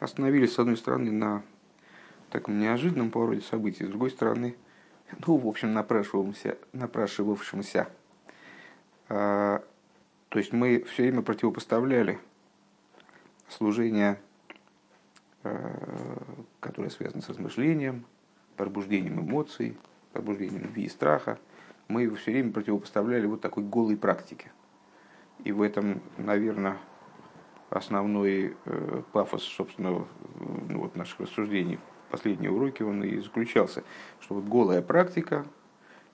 остановились, с одной стороны, на таком неожиданном повороте событий, с другой стороны, ну, в общем, напрашивавшемся. напрашивавшемся. А, то есть мы все время противопоставляли служение, а, которое связано с размышлением, пробуждением эмоций, пробуждением любви и страха, мы его все время противопоставляли вот такой голой практике. И в этом, наверное, основной э, пафос, собственно, ну, вот наших рассуждений, последние уроки, он и заключался, что вот голая практика,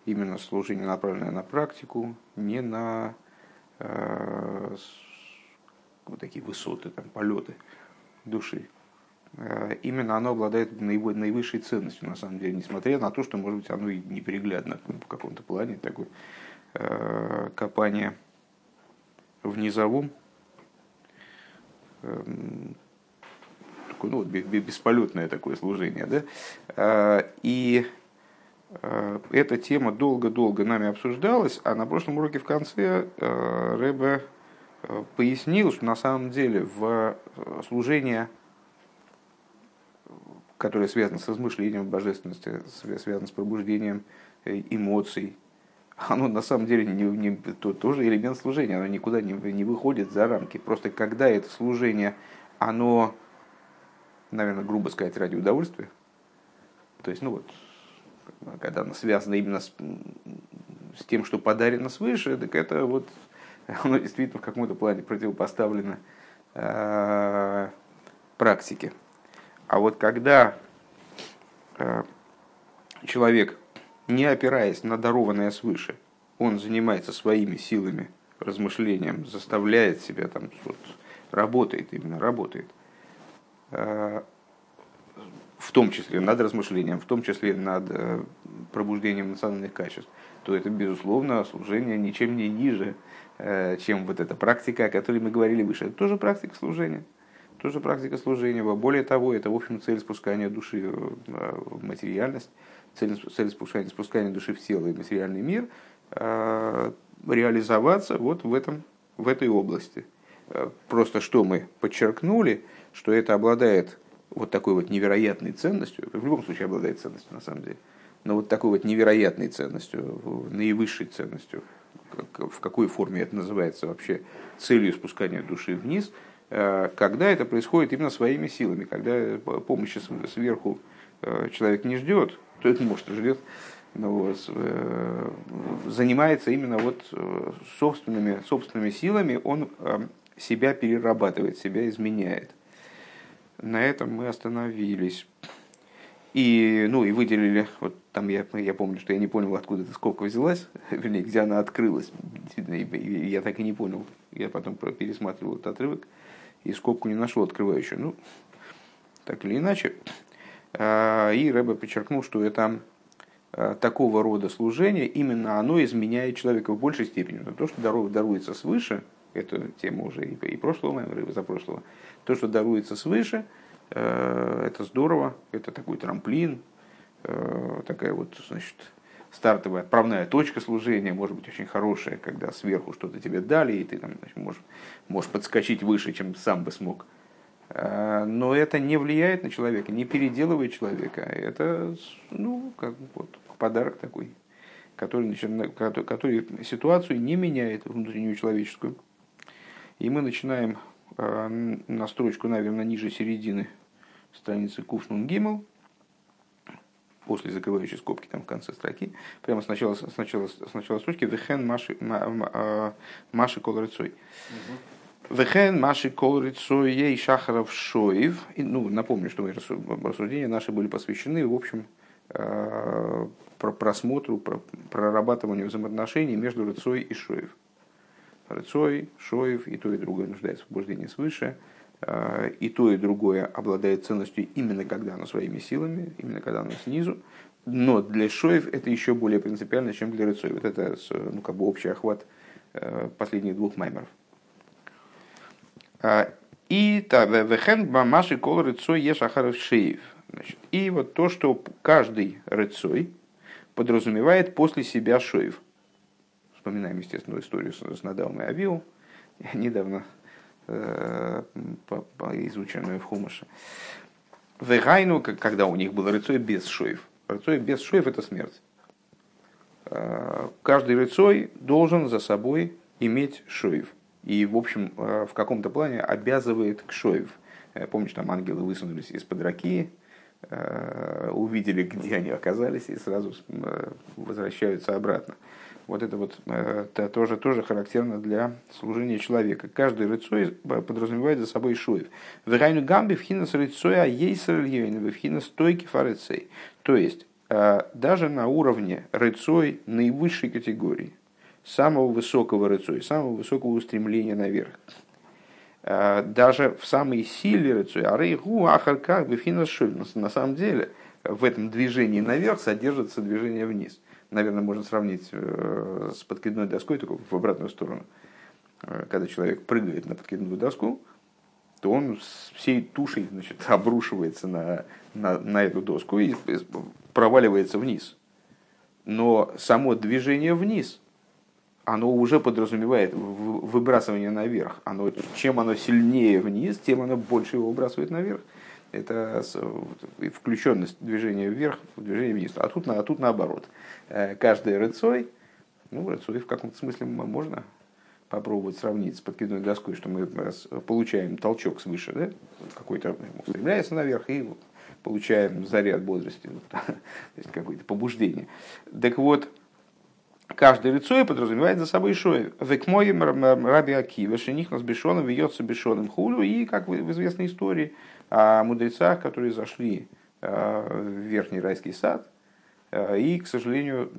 именно служение направленное на практику, не на э, вот такие высоты, там, полеты души. Э, именно оно обладает наивысшей ценностью, на самом деле, несмотря на то, что, может быть, оно и неприглядно в каком-то плане, такое э, копание в низовом, такое, ну, бесполетное такое служение. Да? Э, и эта тема долго-долго нами обсуждалась, а на прошлом уроке в конце Рэбе пояснил, что на самом деле в служение которое связано с размышлением божественности, связано с пробуждением э, эмоций, оно на самом деле не, не, то, тоже элемент служения, оно никуда не, не выходит за рамки. Просто когда это служение, оно, наверное, грубо сказать, ради удовольствия, то есть, ну вот, когда оно связано именно с, с тем, что подарено свыше, так это вот, оно действительно в каком-то плане противопоставлено э, практике. А вот когда э, человек, не опираясь на дарованное свыше, он занимается своими силами, размышлением, заставляет себя там, вот, работает, именно работает, э, в том числе над размышлением, в том числе над э, пробуждением национальных качеств, то это, безусловно, служение ничем не ниже, чем вот эта практика, о которой мы говорили выше. Это тоже практика служения тоже практика служения. Более того, это, в общем, цель спускания души в материальность, цель, спускания, спускания души в тело и материальный мир, а, реализоваться вот в, этом, в этой области. А, просто что мы подчеркнули, что это обладает вот такой вот невероятной ценностью, в любом случае обладает ценностью на самом деле, но вот такой вот невероятной ценностью, наивысшей ценностью, в какой форме это называется вообще целью спускания души вниз – Э, когда это происходит именно своими силами, когда помощи сверху э, человек не ждет, то это может ждет, но вот, э, занимается именно вот собственными, собственными силами, он себя перерабатывает, себя изменяет. На этом мы остановились. И, ну, и выделили, вот там я, я помню, что я не понял, откуда эта скобка взялась, вернее, где она открылась. Я так и не понял. Я потом пересматривал этот отрывок и скобку не нашел открывающую. Ну, так или иначе. А, и Рэбе подчеркнул, что это а, такого рода служение, именно оно изменяет человека в большей степени. То, что даруется свыше, эту тему уже и прошлого моего, и за прошлого, то, что даруется свыше, а, это здорово, это такой трамплин, такая вот, значит, стартовая отправная точка служения может быть очень хорошая, когда сверху что-то тебе дали, и ты там значит, можешь, можешь подскочить выше, чем сам бы смог. А, но это не влияет на человека, не переделывает человека. Это ну, как вот, подарок такой, который, который, который ситуацию не меняет внутреннюю человеческую. И мы начинаем а, на строчку, наверное, ниже середины страницы Куфнун Гиммел – после закрывающей скобки там в конце строки, прямо сначала, сначала, сначала строчки «Вехен маши, маши кол рыцой». Вехен маши кол рыцой ей шахаров шоев. Ну, напомню, что мои рассуждения наши были посвящены, в общем, а, про просмотру, про прорабатыванию взаимоотношений между рыцой и шоев. Рыцой, шоев и то, и другое нуждается в побуждении свыше – Э, и то, и другое обладает ценностью именно когда оно своими силами, именно когда оно снизу. Но для шоев это еще более принципиально, чем для рыцой. Вот это ну, как бы общий охват э, последних двух маймеров. А, и вехен бамаши кол рыцой еш ахаров шеев. И вот то, что каждый рыцой подразумевает после себя шоев. Вспоминаем, естественно, историю с Надавом и Авиу. Недавно изученную в Хумаше. Вегайну, когда у них был рыцой без шоев. Рыцой без шоев – это смерть. Каждый рыцой должен за собой иметь шоев. И, в общем, в каком-то плане обязывает к шоев. Помнишь, там ангелы высунулись из-под раки, увидели, где они оказались, и сразу возвращаются обратно. Вот это вот это тоже, тоже характерно для служения человека. Каждый рыцой подразумевает за собой шуев. Верайну гамби в хинас рыцоя ейсер в хинас стойки фарицей. То есть, э, даже на уровне рыцой наивысшей категории, самого высокого рыцой, самого высокого устремления наверх, э, даже в самой силе рыцой, а рейгу ахарках бифхинас на самом деле в этом движении наверх содержится движение вниз – наверное, можно сравнить э, с подкидной доской, только в обратную сторону. Э, когда человек прыгает на подкидную доску, то он всей тушей значит, обрушивается на, на, на эту доску и проваливается вниз. Но само движение вниз, оно уже подразумевает выбрасывание наверх. Оно, чем оно сильнее вниз, тем оно больше его выбрасывает наверх это включенность движения вверх, движение вниз. А тут, а тут наоборот. Э, каждый рыцой, ну, рыцой в каком-то смысле можно попробовать сравнить с подкидной доской, что мы получаем толчок свыше, да? какой-то устремляется наверх и получаем заряд бодрости, то есть какое-то побуждение. Так вот, каждый рыцой подразумевает за собой шоев. Век мой раби Акива, шених нас бешоном, вьется бешоном хулю, и, как в известной истории, о мудрецах, которые зашли э, в верхний райский сад, э, и, к сожалению,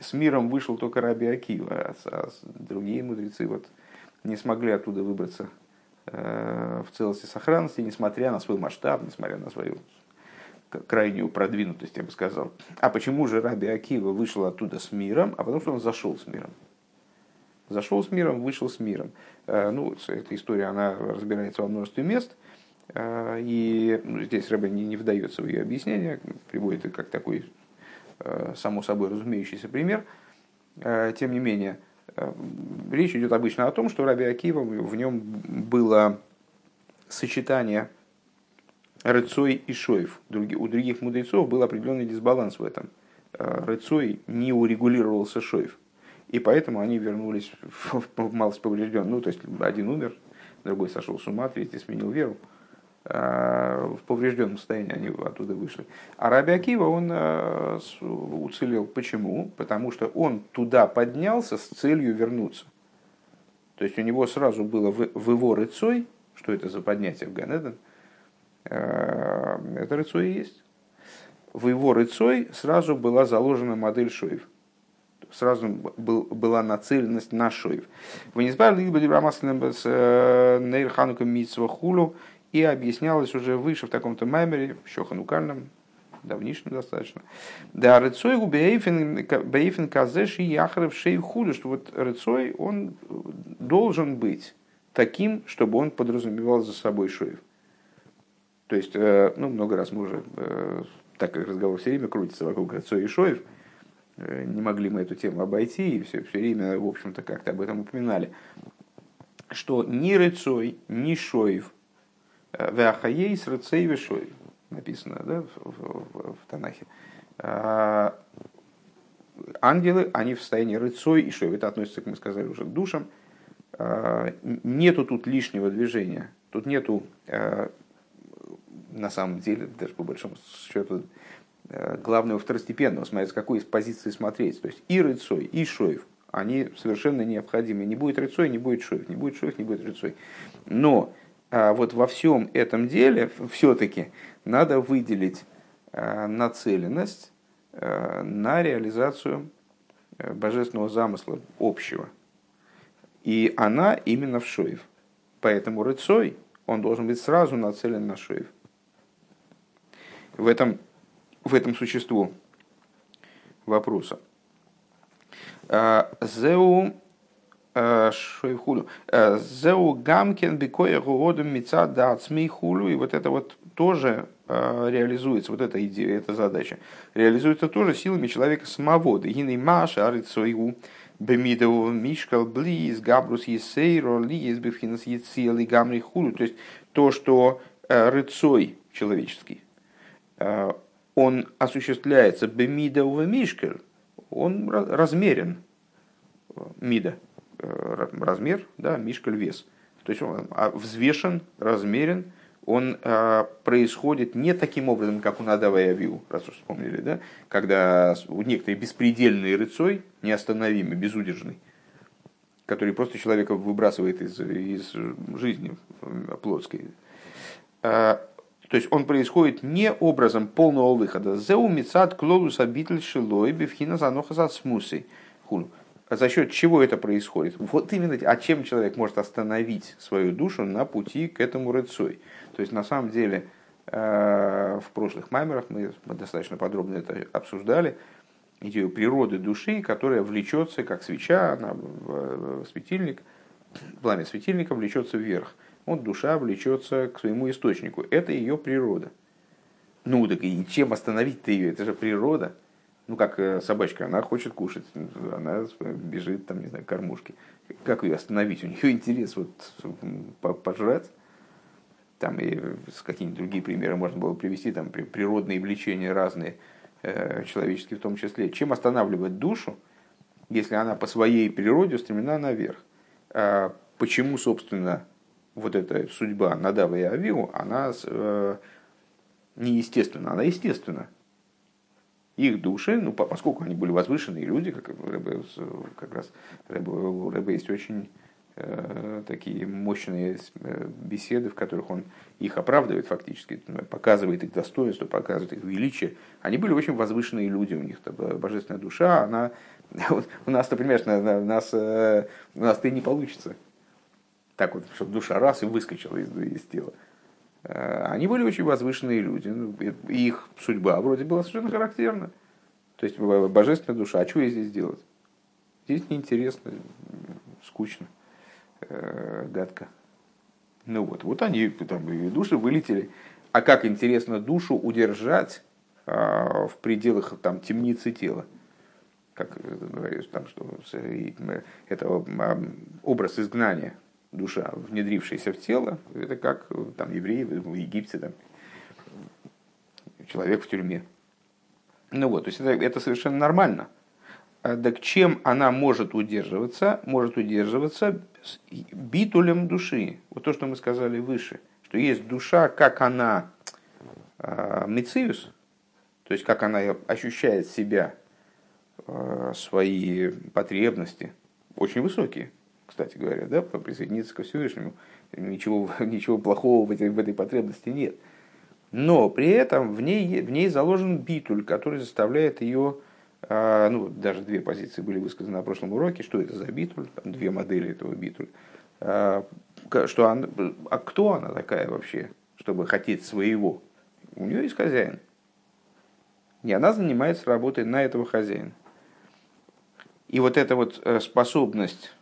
с миром вышел только Раби Акива, а другие мудрецы вот не смогли оттуда выбраться э, в целости и сохранности, несмотря на свой масштаб, несмотря на свою крайнюю продвинутость, я бы сказал. А почему же Раби Акива вышел оттуда с миром? А потому что он зашел с миром. Зашел с миром, вышел с миром. Ну, эта история, она разбирается во множестве мест. А, и ну, здесь Рэбе не, не вдается в ее объяснение, приводит как такой а, само собой разумеющийся пример. Тем не менее, речь идет обычно о том, что Раби Акива, в нем было сочетание рыцой и шоев. У других мудрецов был определенный дисбаланс в этом. Рыцой не урегулировался шоев. И поэтому они вернулись в, в малость поврежден. Ну, то есть один умер, другой сошел с ума, третий сменил веру. Э, в поврежденном состоянии они оттуда вышли. А Раби Акива, он э, уцелел. Почему? Потому что он туда поднялся с целью вернуться. То есть у него сразу было в, в его рыцой, что это за поднятие в Ганеден, э, это рыцой есть. В его рыцой сразу была заложена модель шоев. Сразу был, была нацеленность на шоев. Вы не избавили либо с Нейрхануком Митсва Хулу, и объяснялось уже выше в таком-то маймере, еще ханукальном, давнишнем достаточно. Да, рыцой у казеш и яхарев шей худу, что вот рыцой, он должен быть таким, чтобы он подразумевал за собой шоев. То есть, э, ну, много раз мы уже, э, так как разговор все время крутится вокруг рыцой и шоев, э, не могли мы эту тему обойти, и все, все время, в общем-то, как-то об этом упоминали, что ни рыцой, ни шоев Веахаей с Рыцей Вишой. Написано да, в, в, в Танахе. А, ангелы, они в состоянии рыцой и шой. Это относится, как мы сказали, уже к душам. А, нету тут лишнего движения. Тут нету, на самом деле, даже по большому счету, главного второстепенного, смотря с какой из позиции смотреть. То есть и рыцой, и шоев, они совершенно необходимы. Не будет рыцой, не будет шоев, не будет шоев, не будет рыцой. Но а вот во всем этом деле все-таки надо выделить а, нацеленность на реализацию божественного замысла общего. И она именно в Шоев. Поэтому рыцой, он должен быть сразу нацелен на Шоев. В этом, в этом существу вопроса. Зеу Шойхулю. Зеу гамкен бикоя гуодом мица да ацмей хулю. И вот это вот тоже э, реализуется, вот эта идея, эта задача, реализуется тоже силами человека самого. Дагиной маша арицойгу бемидову мишкал близ, габрус есейро, лиес бифхинас ецил и гамри хулю. То есть то, что э, рыцой человеческий, э, он осуществляется бемидову мишкал, он размерен. Мида, размер, да, мишкаль вес. То есть он а, взвешен, размерен, он э, происходит не таким образом, как у Надава и Авиу, раз уж вспомнили, да? когда у некоторые беспредельный рыцой, неостановимый, безудержный, который просто человека выбрасывает из, из жизни плотской. Э, то есть он происходит не образом полного выхода. Зеу мицат клолус обитель шилой бифхина заноха смусой. За счет чего это происходит? Вот именно, а чем человек может остановить свою душу на пути к этому рыцой? То есть, на самом деле, э, в прошлых маймерах мы достаточно подробно это обсуждали, идею природы души, которая влечется, как свеча, она в светильник, пламя светильника влечется вверх. Вот душа влечется к своему источнику. Это ее природа. Ну, так и чем остановить-то ее? Это же природа. Ну, как э, собачка, она хочет кушать, она бежит, там, не знаю, кормушки. Как ее остановить? У нее интерес вот пожрать там и какие-нибудь другие примеры можно было привести, там природные влечения разные, э, человеческие в том числе. Чем останавливать душу, если она по своей природе устремлена наверх? А почему, собственно, вот эта судьба Надава и Авиу, она э, неестественна, она естественна. Их души, ну, поскольку они были возвышенные люди, как, как раз у Рэба есть очень Э, такие мощные э, беседы, в которых он их оправдывает фактически, показывает их достоинство, показывает их величие. Они были очень возвышенные люди, у них божественная душа, она... У нас-то, понимаешь, на, нас, э, у нас-то и не получится. Так вот, чтобы душа раз и выскочила из, из тела. Они были очень возвышенные люди. Ну, их судьба вроде была совершенно характерна. То есть божественная душа, а что ей здесь делать? Здесь неинтересно, скучно э, гадко. Ну вот, вот они там и души вылетели. А как интересно душу удержать э, в пределах там темницы тела? Как говорится, там, что это образ изгнания душа, внедрившаяся в тело, это как там евреи в Египте, там, человек в тюрьме. Ну вот, то есть это, это совершенно нормально. А, так чем она может удерживаться? Может удерживаться битулем души. Вот то, что мы сказали выше, что есть душа, как она э, мециус, то есть как она ощущает себя, э, свои потребности, очень высокие, кстати говоря, да, присоединиться ко Всевышнему. Ничего, ничего плохого в этой, в этой потребности нет. Но при этом в ней, в ней заложен битуль, который заставляет ее а, ну, даже две позиции были высказаны на прошлом уроке, что это за битуль, там две модели этого битуль, а, что она, а кто она такая вообще, чтобы хотеть своего? У нее есть хозяин. И она занимается работой на этого хозяина. И вот эта вот э, способность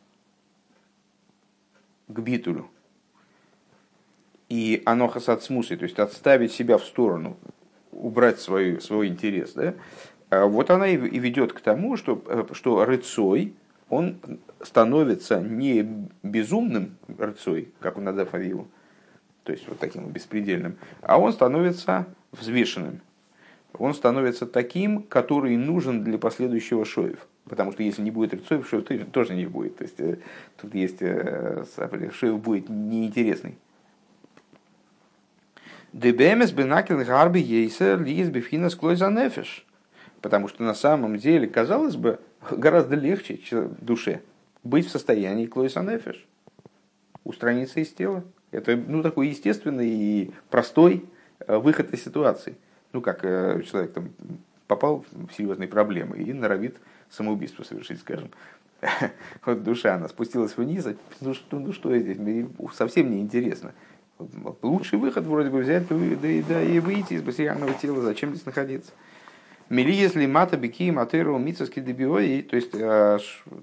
к битулю и анохас от смусы, то есть отставить себя в сторону, убрать свой, свой интерес, да, а вот она и ведет к тому, что, что рыцой, он становится не безумным рыцой, как у Надав Авиву, то есть вот таким беспредельным, а он становится взвешенным. Он становится таким, который нужен для последующего шоев. Потому что если не будет рыцоев, шоев тоже не будет. То есть э, тут есть э, шоев будет неинтересный. Дебемес бенакел гарби ейсер лиес бифхина склой за нефиш. Потому что на самом деле, казалось бы, гораздо легче душе быть в состоянии клойсанефиш, устраниться из тела. Это ну, такой естественный и простой э, выход из ситуации. Ну, как человек там попал в серьезные проблемы и норовит самоубийство совершить, скажем. Вот душа, она спустилась вниз, а, ну что, ну что здесь, совсем неинтересно. Лучший выход вроде бы взять да, да, и выйти из материального тела, зачем здесь находиться. Мили если мата бики матеру мицески дебиои, то есть э,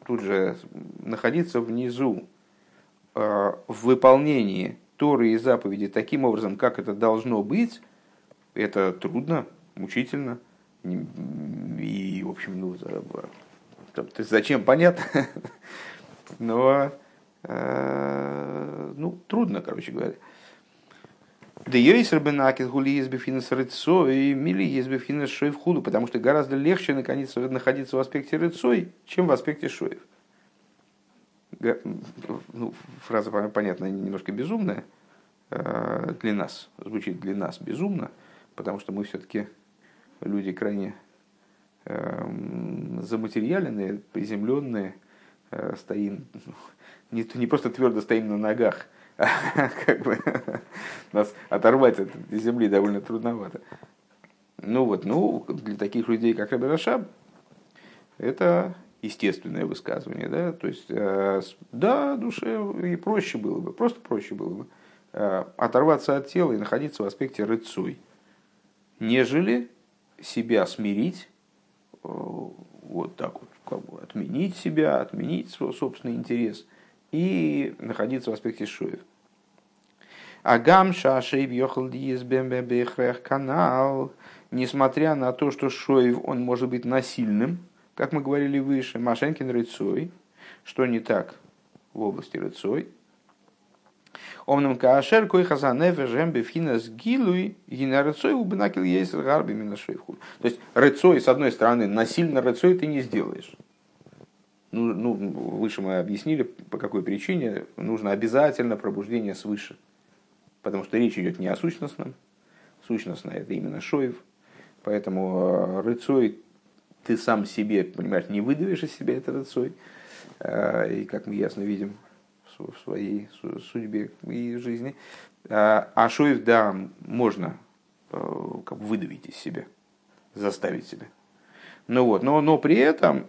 тут же находиться внизу э, в выполнении Торы и заповеди таким образом, как это должно быть, это трудно, мучительно. И, в общем, ну, То есть зачем, понятно. Но ну, трудно, короче говоря. Да есть бенакис гули есть бифинес рыцо и мили есть бифинес шоев худу, потому что гораздо легче наконец, находиться в аспекте рыцой, чем в аспекте шоев. Ну, фраза, понятно, немножко безумная э, для нас, звучит для нас безумно, потому что мы все-таки люди крайне эм, заматериальные, приземленные, э, стоим, не, не просто твердо стоим на ногах, как бы нас оторвать от земли довольно трудновато. Ну вот, ну, для таких людей, как Раби Рашаб, это естественное высказывание, да, то есть, э, да, душе и проще было бы, просто проще было бы э, оторваться от тела и находиться в аспекте рыцуй, нежели себя смирить, вот так вот, как бы отменить себя, отменить свой собственный интерес и находиться в аспекте шоев. Агам шашейб йохал диез канал, несмотря на то, что шоев, он может быть насильным, как мы говорили выше, Машенкин рыцой, что не так в области рыцой. Омным каашер кой хазанефе жембе финас гилуй гина рыцой убнакил есть гарби минашейху. То есть рыцой, с одной стороны, насильно рыцой ты не сделаешь. Ну, ну, выше мы объяснили, по какой причине нужно обязательно пробуждение свыше. Потому что речь идет не о сущностном. Сущностное это именно Шоев. Поэтому э, рыцой ты сам себе, понимаешь, не выдавишь из себя это рыцой. Э, и как мы ясно видим в своей судьбе и жизни. Э, а Шоев, да, можно как выдавить из себя, заставить себя. Ну вот, но, но при этом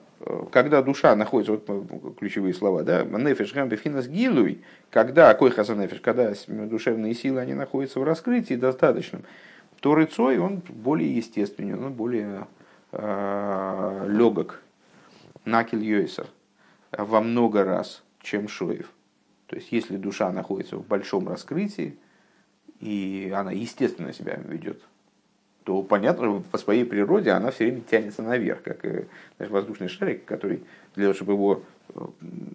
когда душа находится, вот ключевые слова, да, нефиш гамбефинас гилуй, когда, кой нефиш, когда душевные силы, они находятся в раскрытии достаточном, то рыцой, он более естественный, он более э, легок, накель йойсер, во много раз, чем шоев. То есть, если душа находится в большом раскрытии, и она естественно себя ведет то понятно, по своей природе она все время тянется наверх, как знаешь, воздушный шарик, который для того, чтобы его э,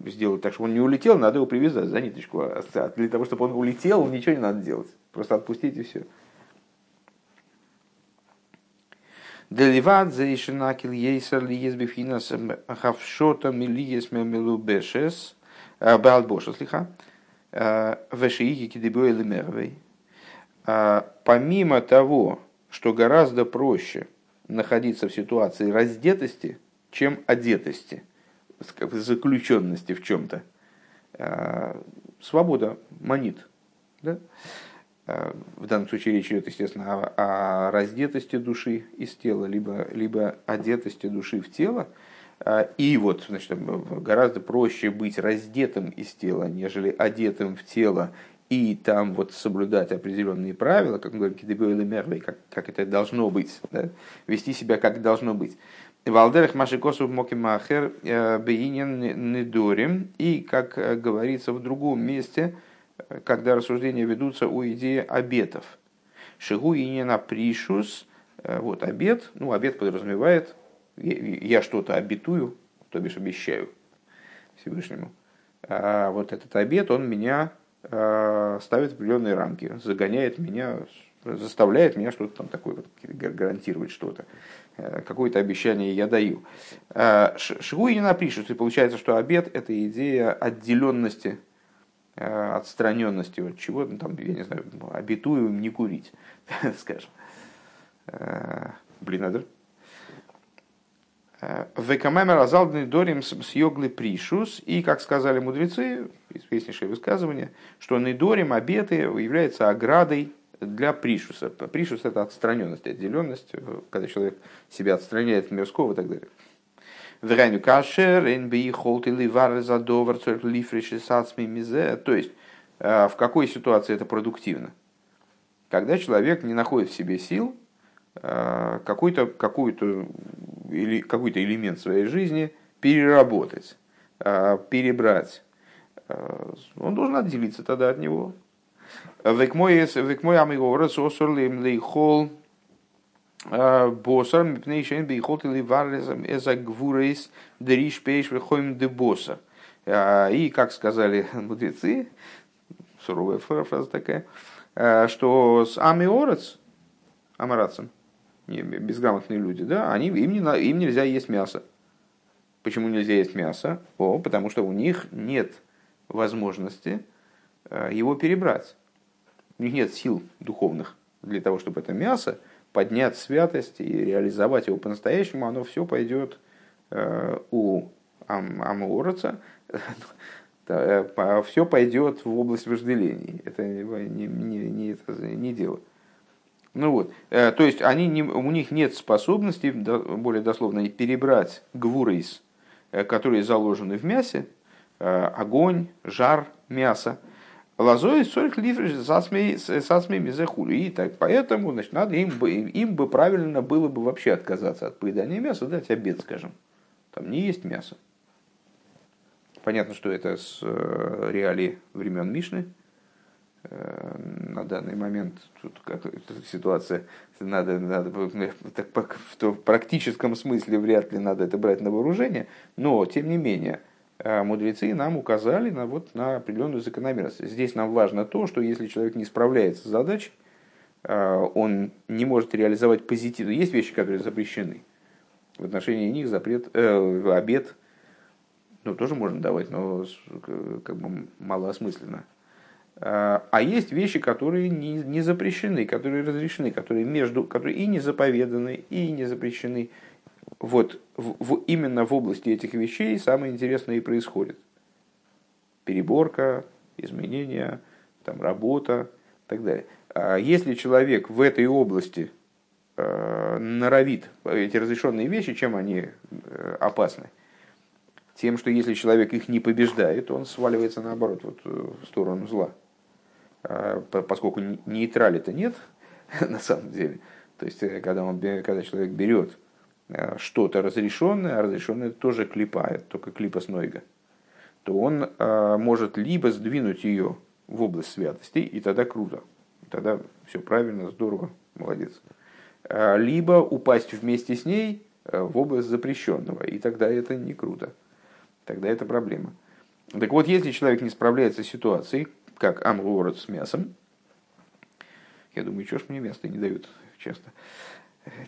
сделать так, чтобы он не улетел, надо его привязать за ниточку. А для того, чтобы он улетел, ничего не надо делать. Просто отпустить и все. Деливат за ишинакил ейсер ли езбифинас хавшота милиес мемелубешес э, балбоша слиха э, вешиики кидебуэ лимервей. Помимо того, что гораздо проще находиться в ситуации раздетости, чем одетости, заключенности в чем-то. Свобода манит. Да? В данном случае речь идет, естественно, о, о раздетости души из тела, либо, либо одетости души в тело. А, и вот, значит, гораздо проще быть раздетым из тела, нежели одетым в тело и там вот соблюдать определенные правила, как мы говорим, как, как это должно быть, да? вести себя как должно быть. Валдерах Машикосу Мокимахер э, Бейнин Недорим, и, как э, говорится в другом месте, э, когда рассуждения ведутся о идее обетов. Шигу и на пришус, вот обет, ну обет подразумевает, я что-то обетую, то бишь обещаю Всевышнему. А вот этот обет, он меня Э, ставит определенные рамки, загоняет меня, заставляет меня что-то там такое гарантировать что-то. Э, какое-то обещание я даю. Э, Шигуи не напишут, и получается, что обед – это идея отделенности, отстраненности от чего-то, там, я не знаю, обетую не курить, скажем. Блин, надо Векамемер азалдный дорим с йогли пришус. И, как сказали мудрецы, известнейшее высказывание, что недорим обеты является оградой для пришуса. Пришус – это отстраненность, отделенность, когда человек себя отстраняет от мирского и так далее. Верайну кашер, НБИ холт или вар задовар цорк лифриши сацми мизе. То есть, в какой ситуации это продуктивно? Когда человек не находит в себе сил какой-то какой-то или какой-то элемент своей жизни переработать, а, перебрать, а, он должен отделиться тогда от него. Век мой амигорец осурлим лейхол Босар, мипнейшен бейхот или варлезам эза гвурейс дриш пейш выходим де босса. И, как сказали мудрецы, суровая фраза такая, что с амиорец, амарацем, безграмотные люди, да, они, им, не, им нельзя есть мясо. Почему нельзя есть мясо? О, потому что у них нет возможности его перебрать. У них нет сил духовных для того, чтобы это мясо поднять святость и реализовать его по-настоящему, оно все пойдет э, у ам, Амуроца, э, все пойдет в область вожделений. Это не, не, не, это не дело. Ну вот, э, то есть они не, у них нет способности, более дословно, перебрать гвурейс, которые заложены в мясе, огонь, жар, мясо, Лазой сорок лифриш сасмей мизехулю. И так, поэтому значит, надо им, бы, им бы правильно было бы вообще отказаться от поедания мяса, дать обед, скажем. Там не есть мясо. Понятно, что это с э, реалий времен Мишны. Э, на данный момент тут ситуация, надо, надо так, в практическом смысле вряд ли надо это брать на вооружение, но тем не менее – а мудрецы нам указали на, вот, на определенную закономерность. Здесь нам важно то, что если человек не справляется с задачей, он не может реализовать позитив. Есть вещи, которые запрещены. В отношении них запрет, э, обед ну, тоже можно давать, но как бы малоосмысленно. А, а есть вещи, которые не, не запрещены, которые разрешены, которые, между, которые и не заповеданы, и не запрещены вот в, в, именно в области этих вещей самое интересное и происходит. Переборка, изменения, там, работа и так далее. А если человек в этой области э, норовит эти разрешенные вещи, чем они э, опасны? Тем, что если человек их не побеждает, он сваливается наоборот вот, э, в сторону зла. А, поскольку нейтрали-то нет на самом деле. То есть, э, когда, он, когда человек берет Э, что-то разрешенное, а разрешенное тоже клипает, только клипа с нойга, то он э, может либо сдвинуть ее в область святости, и тогда круто, тогда все правильно, здорово, молодец. Э, либо упасть вместе с ней в область запрещенного, и тогда это не круто, тогда это проблема. Так вот, если человек не справляется с ситуацией, как амророт с мясом, я думаю, что ж мне место не дают часто,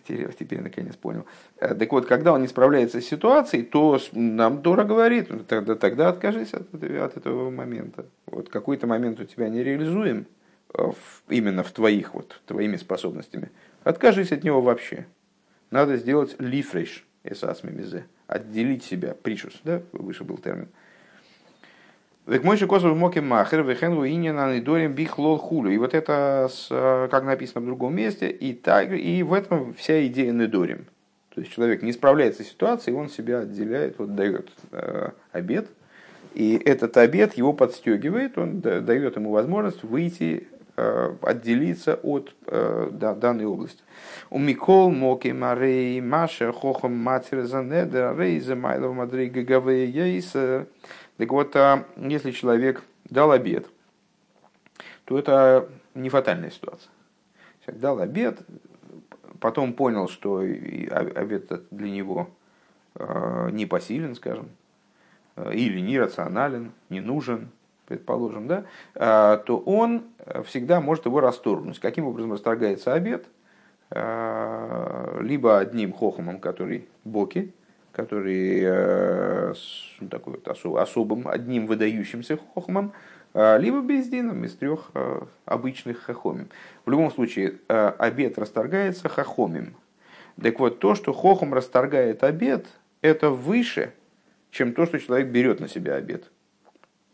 Теперь, наконец понял. Э, так вот, когда он не справляется с ситуацией, то нам Дора говорит, ну, тогда, тогда откажись от, от этого момента. Вот какой-то момент у тебя не реализуем, э, именно в твоих, вот, твоими способностями. Откажись от него вообще. Надо сделать лифреш, эсас мемизе, отделить себя, пришус, да, выше был термин. Так мой косов моки махер, вехен руинин анидорим бихлол хулю. И вот это, как написано в другом месте, и, так, и в этом вся идея недорим. То есть человек не справляется с ситуацией, он себя отделяет, вот дает э, обед, и этот обед его подстегивает, он дает ему возможность выйти, э, отделиться от да, данной области. У Микол Моки Марей Маша Хохам Матер Занедер Рейза Майлов Мадрей Гагаве Ейсер так вот, а, если человек дал обед, то это не фатальная ситуация. Человек дал обед, потом понял, что обед для него а, не посилен, скажем, а, или нерационален, не нужен, предположим, да, то он всегда может его расторгнуть. Каким образом расторгается обед? Либо одним хохомом, который боки, который э, ну, такой вот особым, одним выдающимся хохмом, э, либо бездином из трех э, обычных хохомим. В любом случае, обед расторгается хохомим. Так вот, то, что хохом расторгает обед, это выше, чем то, что человек берет на себя обед.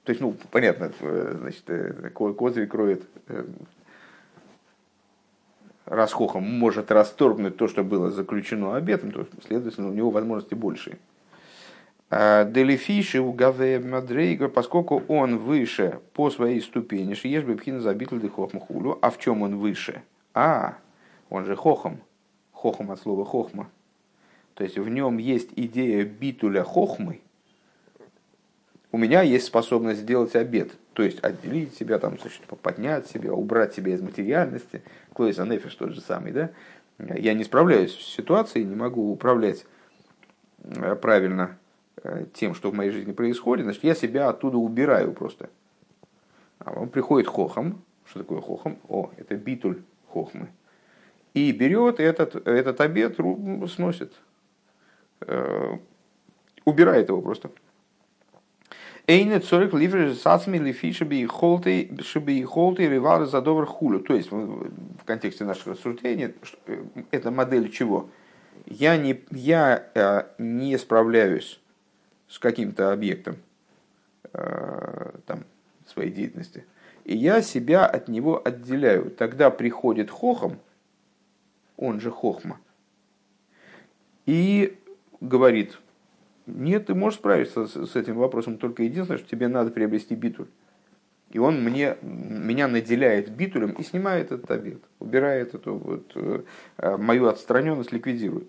То есть, ну, понятно, значит, козырь кроет расхохом может расторгнуть то, что было заключено обетом, то, следовательно, у него возможности большие. А, Делифиши у Гаве Мадрейга, поскольку он выше по своей ступени, Шиеш Бебхина забитл хохмахулю, а в чем он выше? А, он же хохом, хохом от слова хохма. То есть в нем есть идея битуля хохмы, у меня есть способность сделать обед, то есть отделить себя, там, значит, поднять себя, убрать себя из материальности, Клойс Анефиш тот же самый, да, я не справляюсь с ситуацией, не могу управлять э, правильно э, тем, что в моей жизни происходит, значит, я себя оттуда убираю просто. А он приходит хохом. Что такое хохом? О, это битуль хохмы. И берет этот, этот обед, сносит. Э, убирает его просто. Эйне цорик ливер сацми лифи шеби и холты, шеби и холты ревары за добр хулю. То есть в контексте нашего рассуждения э, это модель чего? Я не, я не справляюсь с каким-то объектом там, своей деятельности, и я себя от него отделяю. Тогда приходит хохом, он же хохма, и говорит, нет, ты можешь справиться с, с этим вопросом, только единственное, что тебе надо приобрести битуль. И он мне, меня наделяет битулем и снимает этот обед, убирает эту вот, э, мою отстраненность, ликвидирует.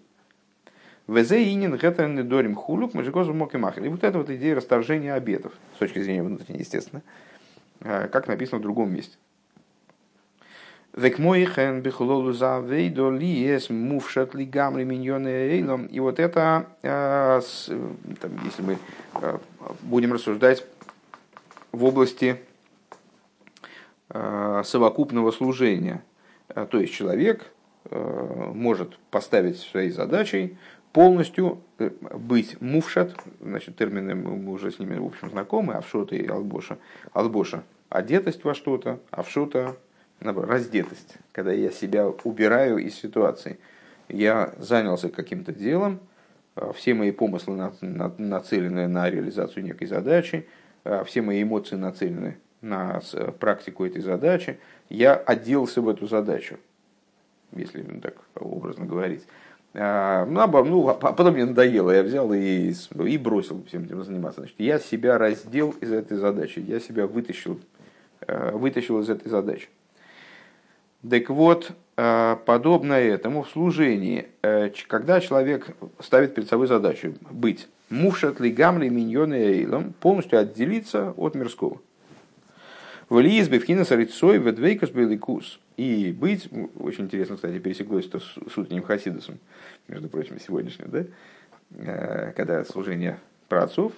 Везе инин гетерны дорим хулюк мажикозу моки махер. И вот эта вот идея расторжения обетов, с точки зрения внутренней, естественно, э, как написано в другом месте. Век мойхен бихлолу за вейдо ли ес мувшат ли гамри миньоны эйлом. И вот это, э, там, если мы э, будем рассуждать в области э, совокупного служения, то есть человек может поставить своей задачей полностью быть мувшат, значит, термины мы уже с ними, в общем, знакомы, авшота и албоша. Албоша – одетость во что-то, авшота раздетость, когда я себя убираю из ситуации. Я занялся каким-то делом, а, все мои помыслы нацелены на реализацию некой задачи, а, все мои эмоции нацелены на практику этой задачи, я оделся в эту задачу, если так образно говорить. А, ну, а, ну, а потом мне надоело, я взял и, и бросил всем этим заниматься. Значит, я себя раздел из этой задачи, я себя вытащил, вытащил из этой задачи. Так вот, э, подобно этому в служении, э, когда человек ставит перед собой задачу быть мувшат ли гамли миньоны эйлом, полностью отделиться от мирского. В Лизбе, в Кинес, Рицой, в Эдвейкас, Беликус. И быть, очень интересно, кстати, пересеклось это с утренним Хасидосом, между прочим, сегодняшним, да? Э, когда служение праотцов,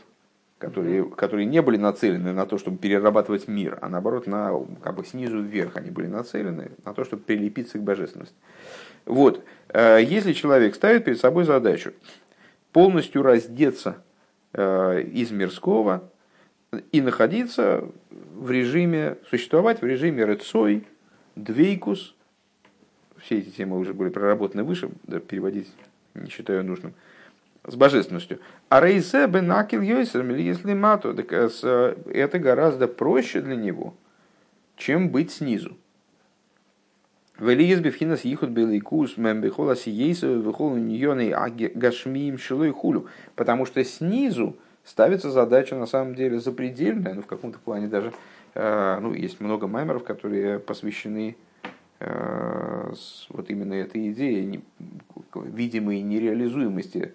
которые, которые не были нацелены на то, чтобы перерабатывать мир, а наоборот, на, как бы снизу вверх они были нацелены на то, чтобы прилепиться к божественности. Вот. Э, если человек ставит перед собой задачу полностью раздеться э, из мирского и находиться в режиме, существовать в режиме рецой, двейкус, все эти темы уже были проработаны выше, переводить не считаю нужным – с божественностью. А рейсе бенакил йойсер если мату, э, э, это гораздо проще для него, чем быть снизу. Велиез бифхинас ихуд беликус мембехола сиейсу вихол ньоны гашмиим шилой хулю. Потому что снизу ставится задача на самом деле запредельная, ну в каком-то плане даже, э, ну есть много маймеров, которые посвящены вот именно этой идее видимой нереализуемости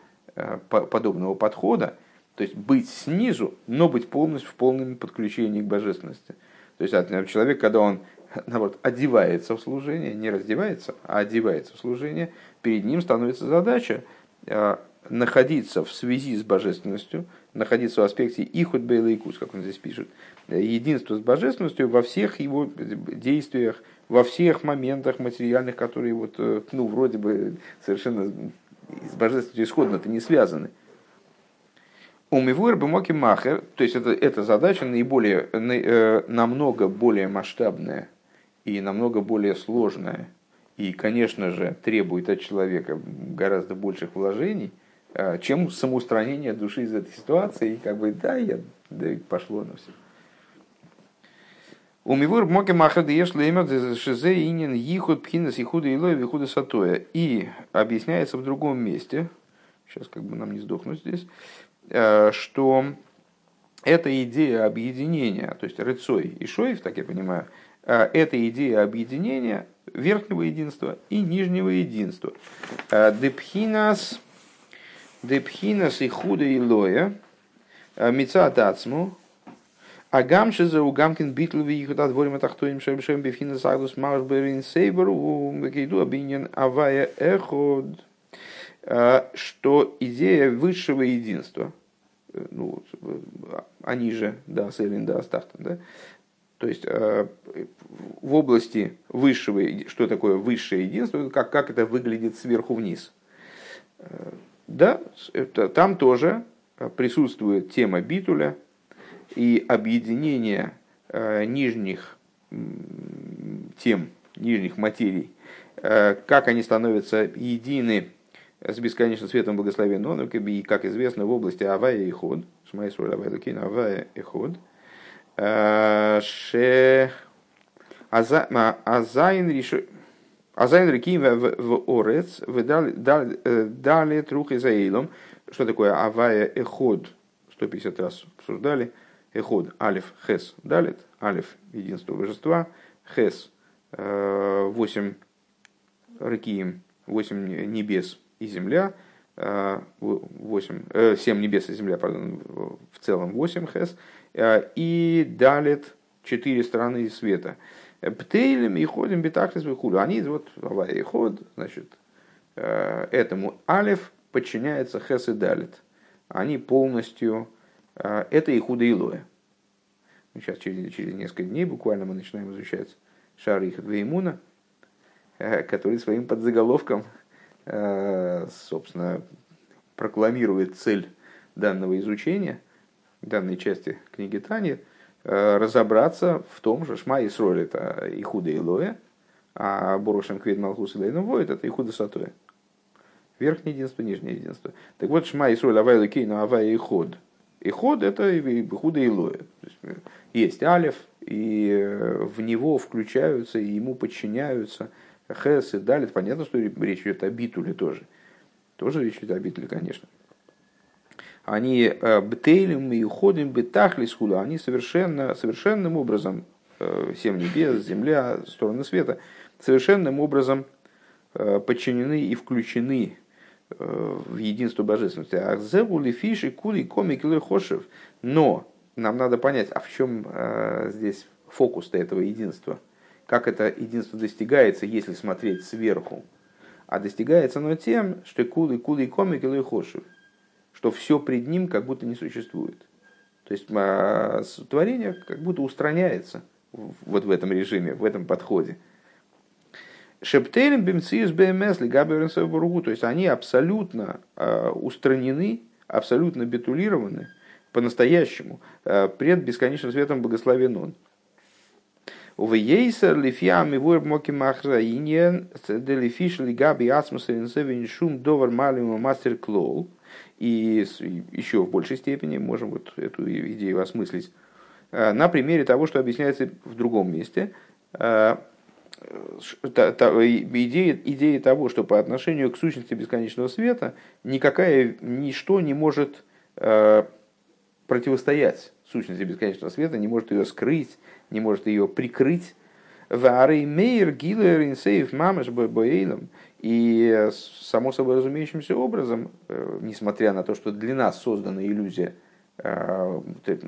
подобного подхода, то есть быть снизу, но быть полностью в полном подключении к божественности. То есть человек, когда он наоборот, одевается в служение, не раздевается, а одевается в служение, перед ним становится задача э, находиться в связи с божественностью, находиться в аспекте ихут бейлайкус, как он здесь пишет, единство с божественностью во всех его действиях, во всех моментах материальных, которые вот, э, ну, вроде бы совершенно с божественностью исходно-то не связаны. Умивуэр бемоки махер, то есть это, эта задача наиболее, э, намного более масштабная и намного более сложная, и, конечно же, требует от человека гораздо больших вложений, э, чем самоустранение души из этой ситуации, и как бы, да, я, да, пошло на все. У Мивур моке махады еш леймер шизе инин ихуд пхинас ихуда илой вихуда сатоя. И объясняется в другом месте, сейчас как бы нам не сдохнуть здесь, э, что эта идея объединения, то есть рыцой и шоев, так я понимаю, э, это идея объединения верхнего единства и нижнего единства. Э, депхинас, депхинас и худа илоя, мецатацму, А гамши за угамкин битл ви их отворим тахтуем шебшем бифхина сагдус марш берин сейбер у мекиду обинен авая эход. Что идея высшего единства, ну, они же, да, Селин, да, Астахтан, да, то есть в области высшего, что такое высшее единство, как, как это выглядит сверху вниз. Да, это, там тоже присутствует тема битуля и объединение э, нижних тем, нижних материй, э, как они становятся едины с бесконечным светом благословен он, и, как известно, в области Авая и Ход, Шмайсур Авая Лакин, Авая и Ход, э, Ше Азайн решил Азайн Риким в Орец, дали трух Изаилом. Что такое Авая Эход? 150 раз обсуждали. Эход, Алиф, Хес, Далит. Алиф, единство божества. Хес, 8 Риким, 8 небес и земля. 8, 7 небес и земля, пардон, в целом 8 Хес. И Далит, 4 стороны света. Птейлем и ходим битахлис выхуду. Они вот и ход, значит, э, этому алиф подчиняется хес и далит. Они полностью, э, это и худо и лоя. Сейчас через, через несколько дней буквально мы начинаем изучать шары их Веймуна, э, который своим подзаголовком, собственно, прокламирует цель данного изучения, данной части книги Тани – Э, разобраться в том же, Шма Исроль это Ихуда Илоя, а Борушем Квид Малхус и Воид это Ихуда Сатоя. Верхнее единство, нижнее единство. Так вот, Шма Исроль Авай Кейну Авай Иход. Иход это Ихуда Илоя. Э, есть Алев, и э, в него включаются, и ему подчиняются Хес и Далит. Понятно, что речь идет о битуле тоже. Тоже речь идет о битуле, конечно они э, бтейлем и уходим бетахлис хула, они совершенно, совершенным образом, семь небес, земля, стороны света, совершенным образом подчинены и включены в единство божественности. Ахзевули фиши кули комик хошев. Но нам надо понять, а в чем здесь фокус этого единства? Как это единство достигается, если смотреть сверху? А достигается оно тем, что кули кули комик или хошев что все пред ним как будто не существует. То есть а, творение как будто устраняется вот в этом режиме, в этом подходе. Шептелем бимциус бмс бургу, то есть они абсолютно а, устранены, абсолютно бетулированы по-настоящему а, пред бесконечным светом благословен он. Увейсер лифиам и вур моки махраиньен делифиш лигаби ацмуса инсевин шум довар малима мастер клоу. И еще в большей степени можем вот эту идею осмыслить э, на примере того, что объясняется в другом месте. Э, идея, идея того, что по отношению к сущности бесконечного света никакая, ничто не может э, противостоять сущности бесконечного света, не может ее скрыть, не может ее прикрыть. И само собой разумеющимся образом, э, несмотря на то, что для нас создана иллюзия э,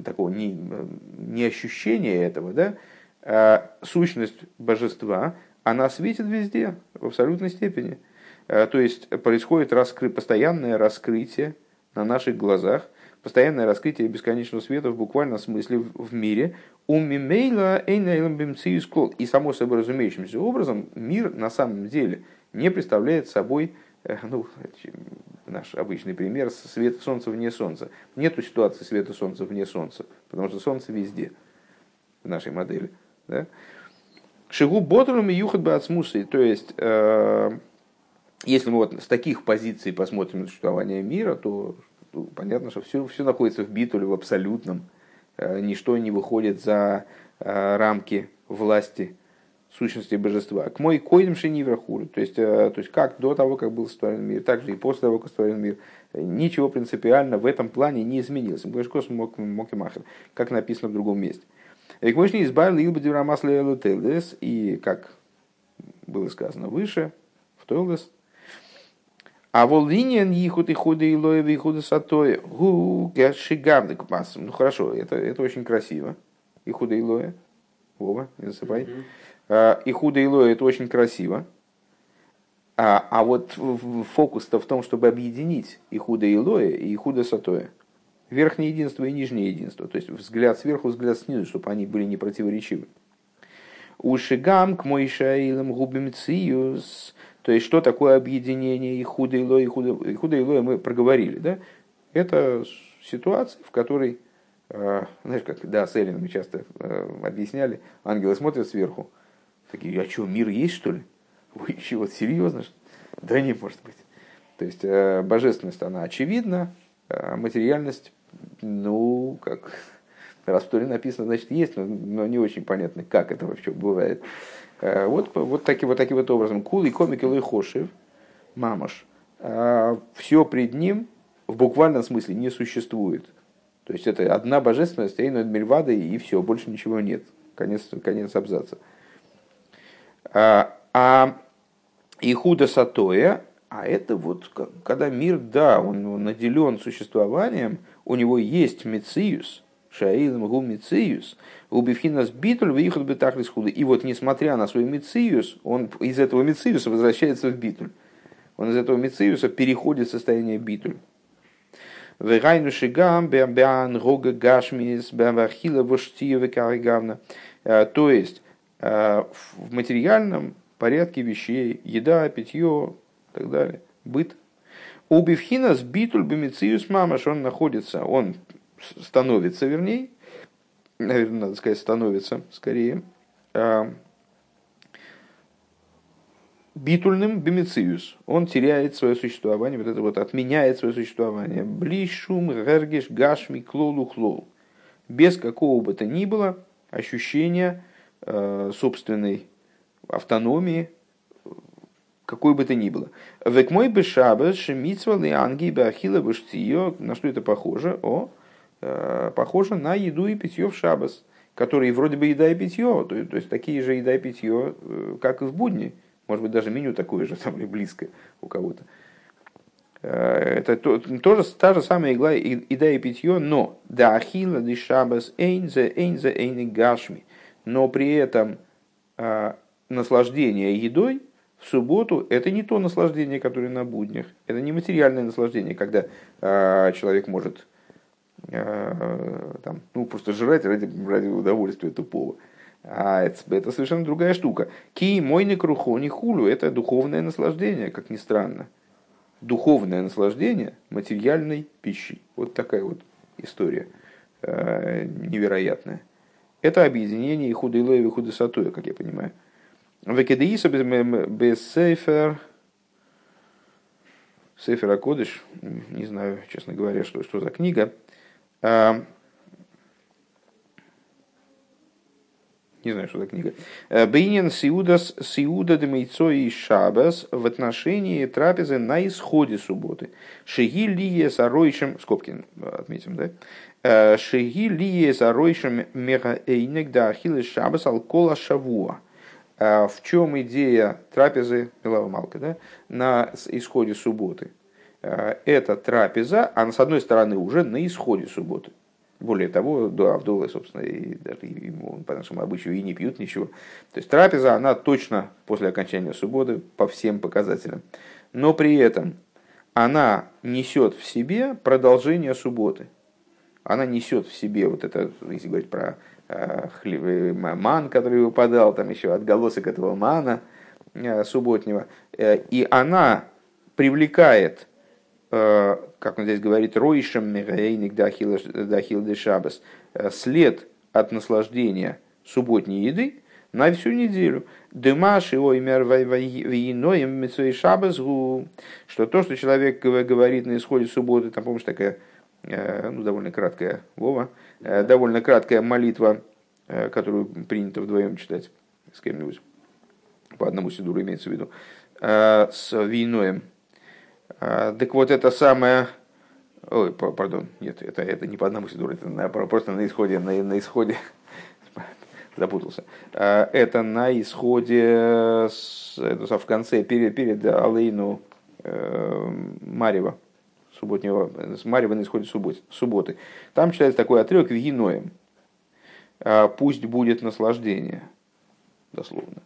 такого не, не ощущения этого, да, э, сущность божества, она светит везде, в абсолютной степени. То есть происходит раскры... постоянное раскрытие на наших глазах, постоянное раскрытие бесконечного света в буквальном смысле в мире. И само собой разумеющимся образом мир на самом деле – не представляет собой, э, ну, наш обычный пример, свет солнца вне солнца. Нету ситуации света солнца вне солнца, потому что солнце везде в нашей модели. Да? Шигу ботрум и юхат бы то есть, э, если мы вот с таких позиций посмотрим на существование мира, то ну, понятно, что все, все находится в битуле, в абсолютном. Э, ничто не выходит за э, рамки власти сущности божества. К мой койдем шениврахуру. То есть, э, то есть как до того, как был сотворен мир, так же и после того, как сотворен мир. Ничего принципиально в этом плане не изменилось. Бэшкос мог и махер, как написано в другом месте. Экмышни избавил Илба Диврамасла Элутелдес, и как было сказано выше, в Тойлдес, а волинен ихуд и худы и и худы сатой гу гашигавдык Ну хорошо, это, это очень красиво. и худа Илоя. Вова, не засыпай. Mm-hmm. И худа Илоя это очень красиво. А, а вот фокус-то в том, чтобы объединить и худа Илоя, и худа Сатоя. Верхнее единство и нижнее единство. То есть взгляд сверху, взгляд снизу, чтобы они были не противоречивы. Ушигам к Мойшаилам губим циюс. То есть, что такое объединение и худо и и худо, и худо и мы проговорили, да? Это ситуация, в которой, э, знаешь, как, да, с Эллином часто э, объясняли, ангелы смотрят сверху, такие, а что, мир есть, что ли? Вы еще вот серьезно? Да не может быть. То есть, э, божественность, она очевидна, а материальность, ну, как Раз в Торе написано, значит, есть, но, не очень понятно, как это вообще бывает. Э, вот, вот, таки, вот таким вот образом. Кул и комик и хошев, мамаш. А Все пред ним в буквальном смысле не существует. То есть это одна божественность, Эйну Мельвада, и все, больше ничего нет. Конец, конец абзаца. А Ихуда Сатоя, а это вот когда мир, да, он, наделен существованием, у него есть Мециус, Шаилом гу мициюс, убивхинас битуль выехал бы тахлис худы. И вот, несмотря на свой мициюс, он из этого мициюса возвращается в битуль. Он из этого мициюса переходит в состояние битуль. Вегайну шигам беан рога гашмис беавахила воштия векаригавна. Э, то есть, э, в материальном порядке вещей, еда, питье так далее, быт. Убивхина с битуль бемициус мамаш, он находится, он становится, вернее, наверное, надо сказать, становится скорее, а, битульным бемициус. Он теряет свое существование, вот это вот отменяет свое существование. Блишум, гергиш, гашми, клолу, хлол. Без какого бы то ни было ощущения э, собственной автономии, какой бы то ни было. Век мой бы шабас, шемицва, лианги, бахила, на что это похоже? О, Э, похоже на еду и питье в шабас, которые вроде бы еда и питье, то, то есть такие же еда и питье, э, как и в будни. Может быть, даже меню такое же, или близкое у кого-то. Э, это то, тоже та же самая игла, еда и питье, но да ахила ди шабас эйнзе эйнзе эйни гашми. Но при этом наслаждение едой в субботу это не то наслаждение, которое на буднях. Это не материальное наслаждение, когда человек может Э, там, ну, просто жрать ради, ради удовольствия тупого. А это, это совершенно другая штука. Ки мойны крухони хулю – это духовное наслаждение, как ни странно. Духовное наслаждение материальной пищи. Вот такая вот история э, невероятная. Это объединение и худой и худой сатуя, как я понимаю. Векедеиса без сейфер Сефер Акодыш, не знаю, честно говоря, что, что за книга, Эм, не знаю, что это книга. Э, Бейнин Сиудас Сиуда Демейцо и Шабас в отношении трапезы на исходе субботы. Шеги лие с аройшем, скобки отметим, да? Э, Шеги лие с аройшем мега эйнек да шабас алкола шавуа. Э, в чем идея трапезы, Милава Малка, да? На исходе субботы. Э, эта трапеза, она с одной стороны уже на исходе субботы. Более того, до Авдолы, собственно, и даже ему, по нашему обычаю и не пьют ничего. То есть трапеза, она точно после окончания субботы по всем показателям. Но при этом она несет в себе продолжение субботы. Она несет в себе вот это, если говорить про ман, который выпадал, там еще отголосок этого мана субботнего. И она привлекает Э, как он здесь говорит, роишем мегаэйник дахил де шабас, э, след от наслаждения субботней еды на всю неделю. Дымаш и оймер виноем шабас что то, что человек говорит на исходе субботы, там, помнишь, такая э, ну, довольно краткая, Вова, довольно краткая молитва, которую принято вдвоем читать с кем-нибудь, по одному сидуру имеется в виду, с виноем, так вот, это самое... Ой, пардон, нет, это, это не по одному сидуру, это на, просто на исходе, на, на исходе, запутался. Это на исходе, с, это в конце, перед, перед Алейну э, Марева, субботнего, с Марева на исходе субботы, субботы. Там читается такой отрывок Вигиноем. пусть будет наслаждение, дословно.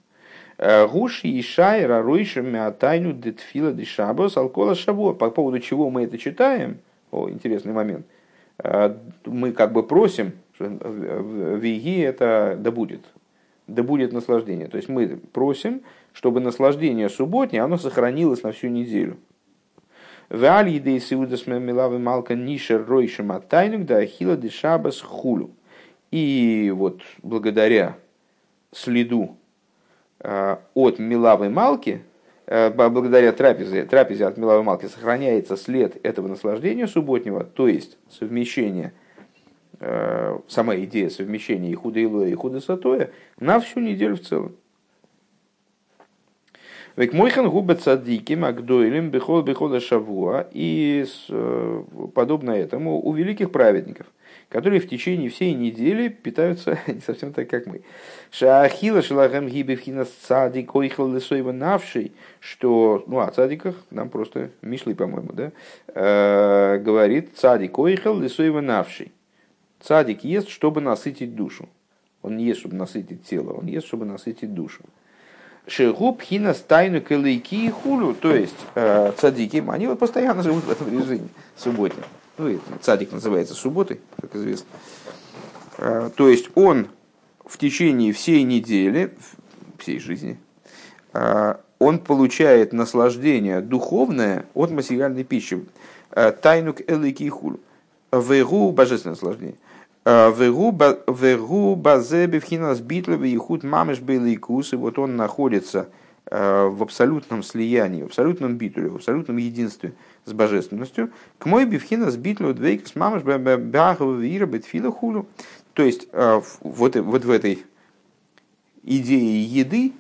Гуши и шайра ройшами атайну детфила дешабос алкола шабо. По поводу чего мы это читаем, о, интересный момент, мы как бы просим, что виги это да будет, да будет наслаждение. То есть мы просим, чтобы наслаждение субботнее, оно сохранилось на всю неделю. Валь едей сиудас милавы малка нишер ройшем атайнук да ахила дешабас хулю. И вот благодаря следу Э, от Милавы Малки, э, благодаря трапезе, трапезе от Милавы Малки сохраняется след этого наслаждения субботнего, то есть совмещение, э, сама идея совмещения и Илуя, и худа Сатоя на всю неделю в целом. Век мойхан губа цадики магдойлем бехол бехола шавуа и подобно этому у великих праведников – которые в течение всей недели питаются не совсем так, как мы. Шаахила шелахем гибевхина цадик ойхал лесоева навший, что, ну, о цадиках нам просто Мишлей, по-моему, да, э, говорит цадик ойхал лесоева навший. Цадик ест, чтобы насытить душу. Он не ест, чтобы насытить тело, он ест, чтобы насытить душу. Шегуб хина стайну калейки и хулю, то есть э, цадики, они вот постоянно живут в этом режиме субботнем ну, цадик называется субботой, как известно. А, то есть он в течение всей недели, всей жизни, а, он получает наслаждение духовное от материальной пищи. А, тайнук элики и хулю. Вегу божественное наслаждение. Вегу базе бифхинас битлове и худ мамеш беликус. И вот он находится в абсолютном слиянии, в абсолютном битуле, в абсолютном единстве с божественностью. К мой бифхина с битлю двейк с мамаш бахова вира бетфила хулю. То есть э, вот, вот в этой идее еды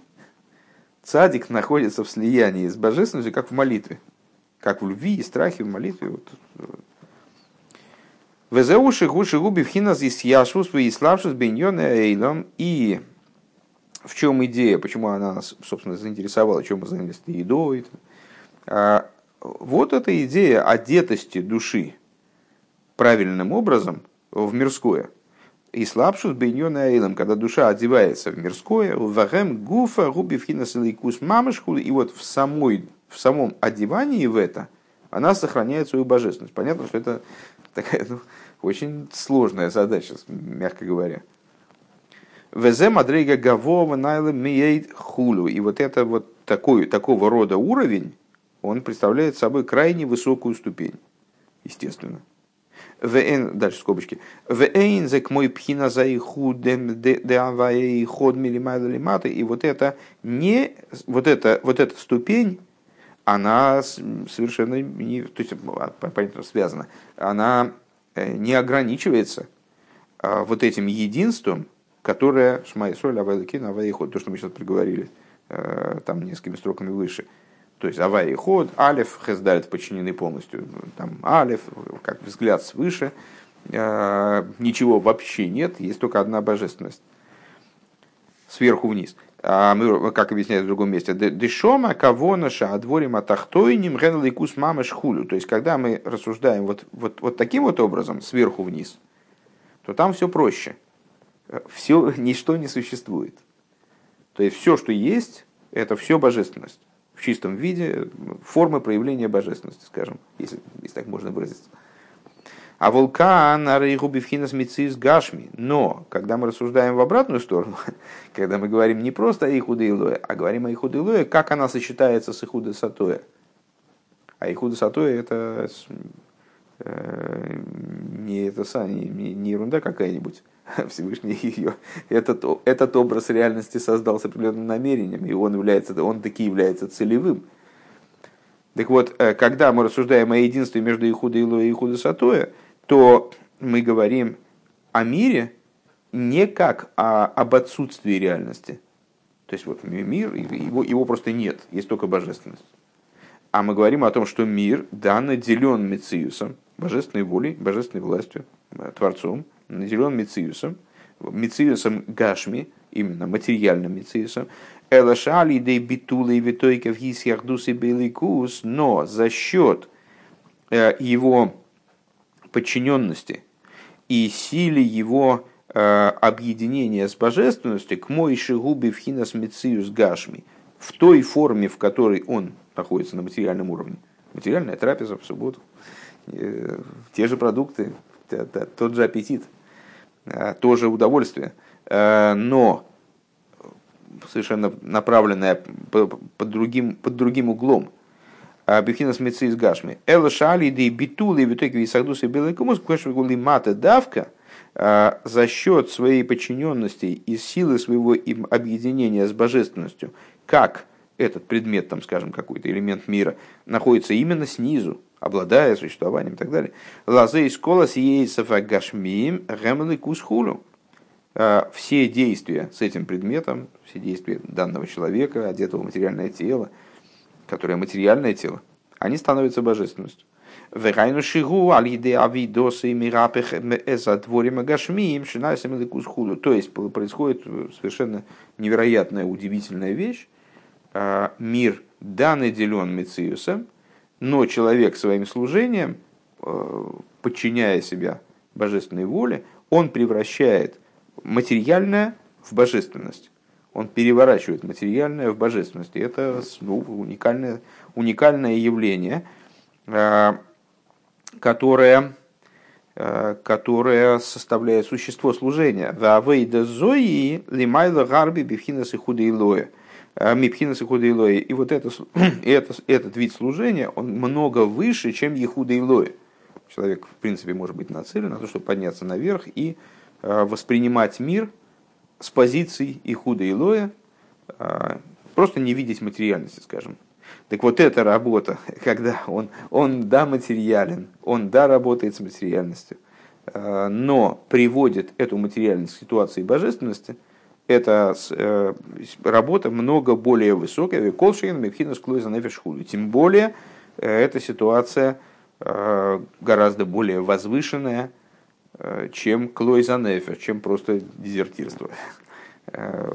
цадик находится в слиянии с божественностью, как в молитве. Как в любви и страхе, в молитве. Вот. Везеуши гуши губи вхина здесь яшус вы славшус беньон эйлом. И в чем идея, почему она нас, собственно, заинтересовала, чем мы занялись едой. Вот эта идея одетости души правильным образом в мирское. И слабшус бейньон аилом, когда душа одевается в мирское, вагэм гуфа губивхина селейкус мамышху, и вот в, самой, в самом одевании в это она сохраняет свою божественность. Понятно, что это такая ну, очень сложная задача, мягко говоря. Везе мадрейга гавова найла миейт хулю. И вот это вот такой, такого рода уровень, он представляет собой крайне высокую ступень, естественно. ВН, дальше скобочки. ВН зек мой пхина за ход милимайда И вот это не, вот это, вот эта ступень, она совершенно не, то есть, а, понятно, связана, она не ограничивается а, вот этим единством, которое Шмай Соль Авайлыкин Авайход, то, что мы сейчас приговорили, э, там несколькими строками выше – то есть аварий ход, алиф, хездалит подчинены полностью. Там алиф, как взгляд свыше. А, ничего вообще нет, есть только одна божественность. Сверху вниз. А мы, как объясняют в другом месте, дешома кого наша адворим атахтойним генликус мама шхулю. То есть, когда мы рассуждаем вот, вот, вот таким вот образом, сверху вниз, то там все проще. Все, ничто не существует. То есть, все, что есть, это все божественность в чистом виде формы проявления божественности, скажем, если, если так можно выразиться. А вулкан арейгубивхинас мицис гашми. Но, когда мы рассуждаем в обратную сторону, когда мы говорим не просто о Ихуде Илуэ, а говорим о Ихуде Илуэ, как она сочетается с Ихуде Сатоя. А Ихуде Сатоя это э, не, это, не, не ерунда какая-нибудь. Всевышний ее, этот, этот образ реальности создал с определенным намерением, и он, является, он таки является целевым. Так вот, э, когда мы рассуждаем о единстве между Ихуда Илуя и Ихуда Сатоя, то мы говорим о мире не как о, об отсутствии реальности. То есть вот мир, его, его просто нет, есть только божественность. А мы говорим о том, что мир, да, наделен Мециусом, божественной волей, божественной властью, э, Творцом, наделен Мециусом, Мециусом Гашми, именно материальным Мециусом, Элашали де битула и витойка в гисяхдус и беликус, но за счет э, его подчиненности и силе его объединение с божественностью к Мойши Губи в Хинас Мециус Гашми в той форме, в которой он находится на материальном уровне. Материальная трапеза в субботу, те же продукты, тот же аппетит, тоже удовольствие. Но совершенно направленная под другим, под другим углом. Бифхинас меци из гашми. Эла шали и битули в итоге висагдуса белый кумус, квешвигули мата давка, за счет своей подчиненности и силы своего им объединения с божественностью, как этот предмет, там, скажем, какой-то элемент мира, находится именно снизу, обладая существованием и так далее. Лазей из колос гашмием гемлы кусхулю. А, все действия с этим предметом, все действия данного человека, одетого в материальное тело, которое материальное тело, они становятся божественностью. Вегайну шигу алиде авидосы мирапех эзадворим агашмиим шинайсам или То есть происходит совершенно невероятная, удивительная вещь. А, мир да наделен Мециусом, но человек своим служением, а, подчиняя себя божественной воле, он превращает материальное в божественность. Он переворачивает материальное в божественность. Это ну, уникальное, уникальное явление, э, которое, э, которое составляет существо служения. Вавейда зои лимайла гарби бифхинас и худейлоя. Э, Мипхинас и худейлоя. И вот это, это, этот вид служения, он много выше, чем ехуда и Человек, в принципе, может быть нацелен на то, чтобы подняться наверх и воспринимать мир с позиций и худа и лоя, э, просто не видеть материальности, скажем. Так вот эта работа, когда он, он да материален, он да работает с материальностью, э, но приводит эту материальность к ситуации божественности, это работа много более высокая, колшин мепхинус клойза нефешхуду. Тем более, эта ситуация гораздо более возвышенная, Э, чем клойзанефер, чем просто дезертирство. Э,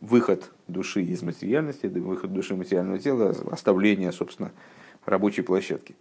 выход души из материальности, выход души материального тела, оставление, собственно, рабочей площадки.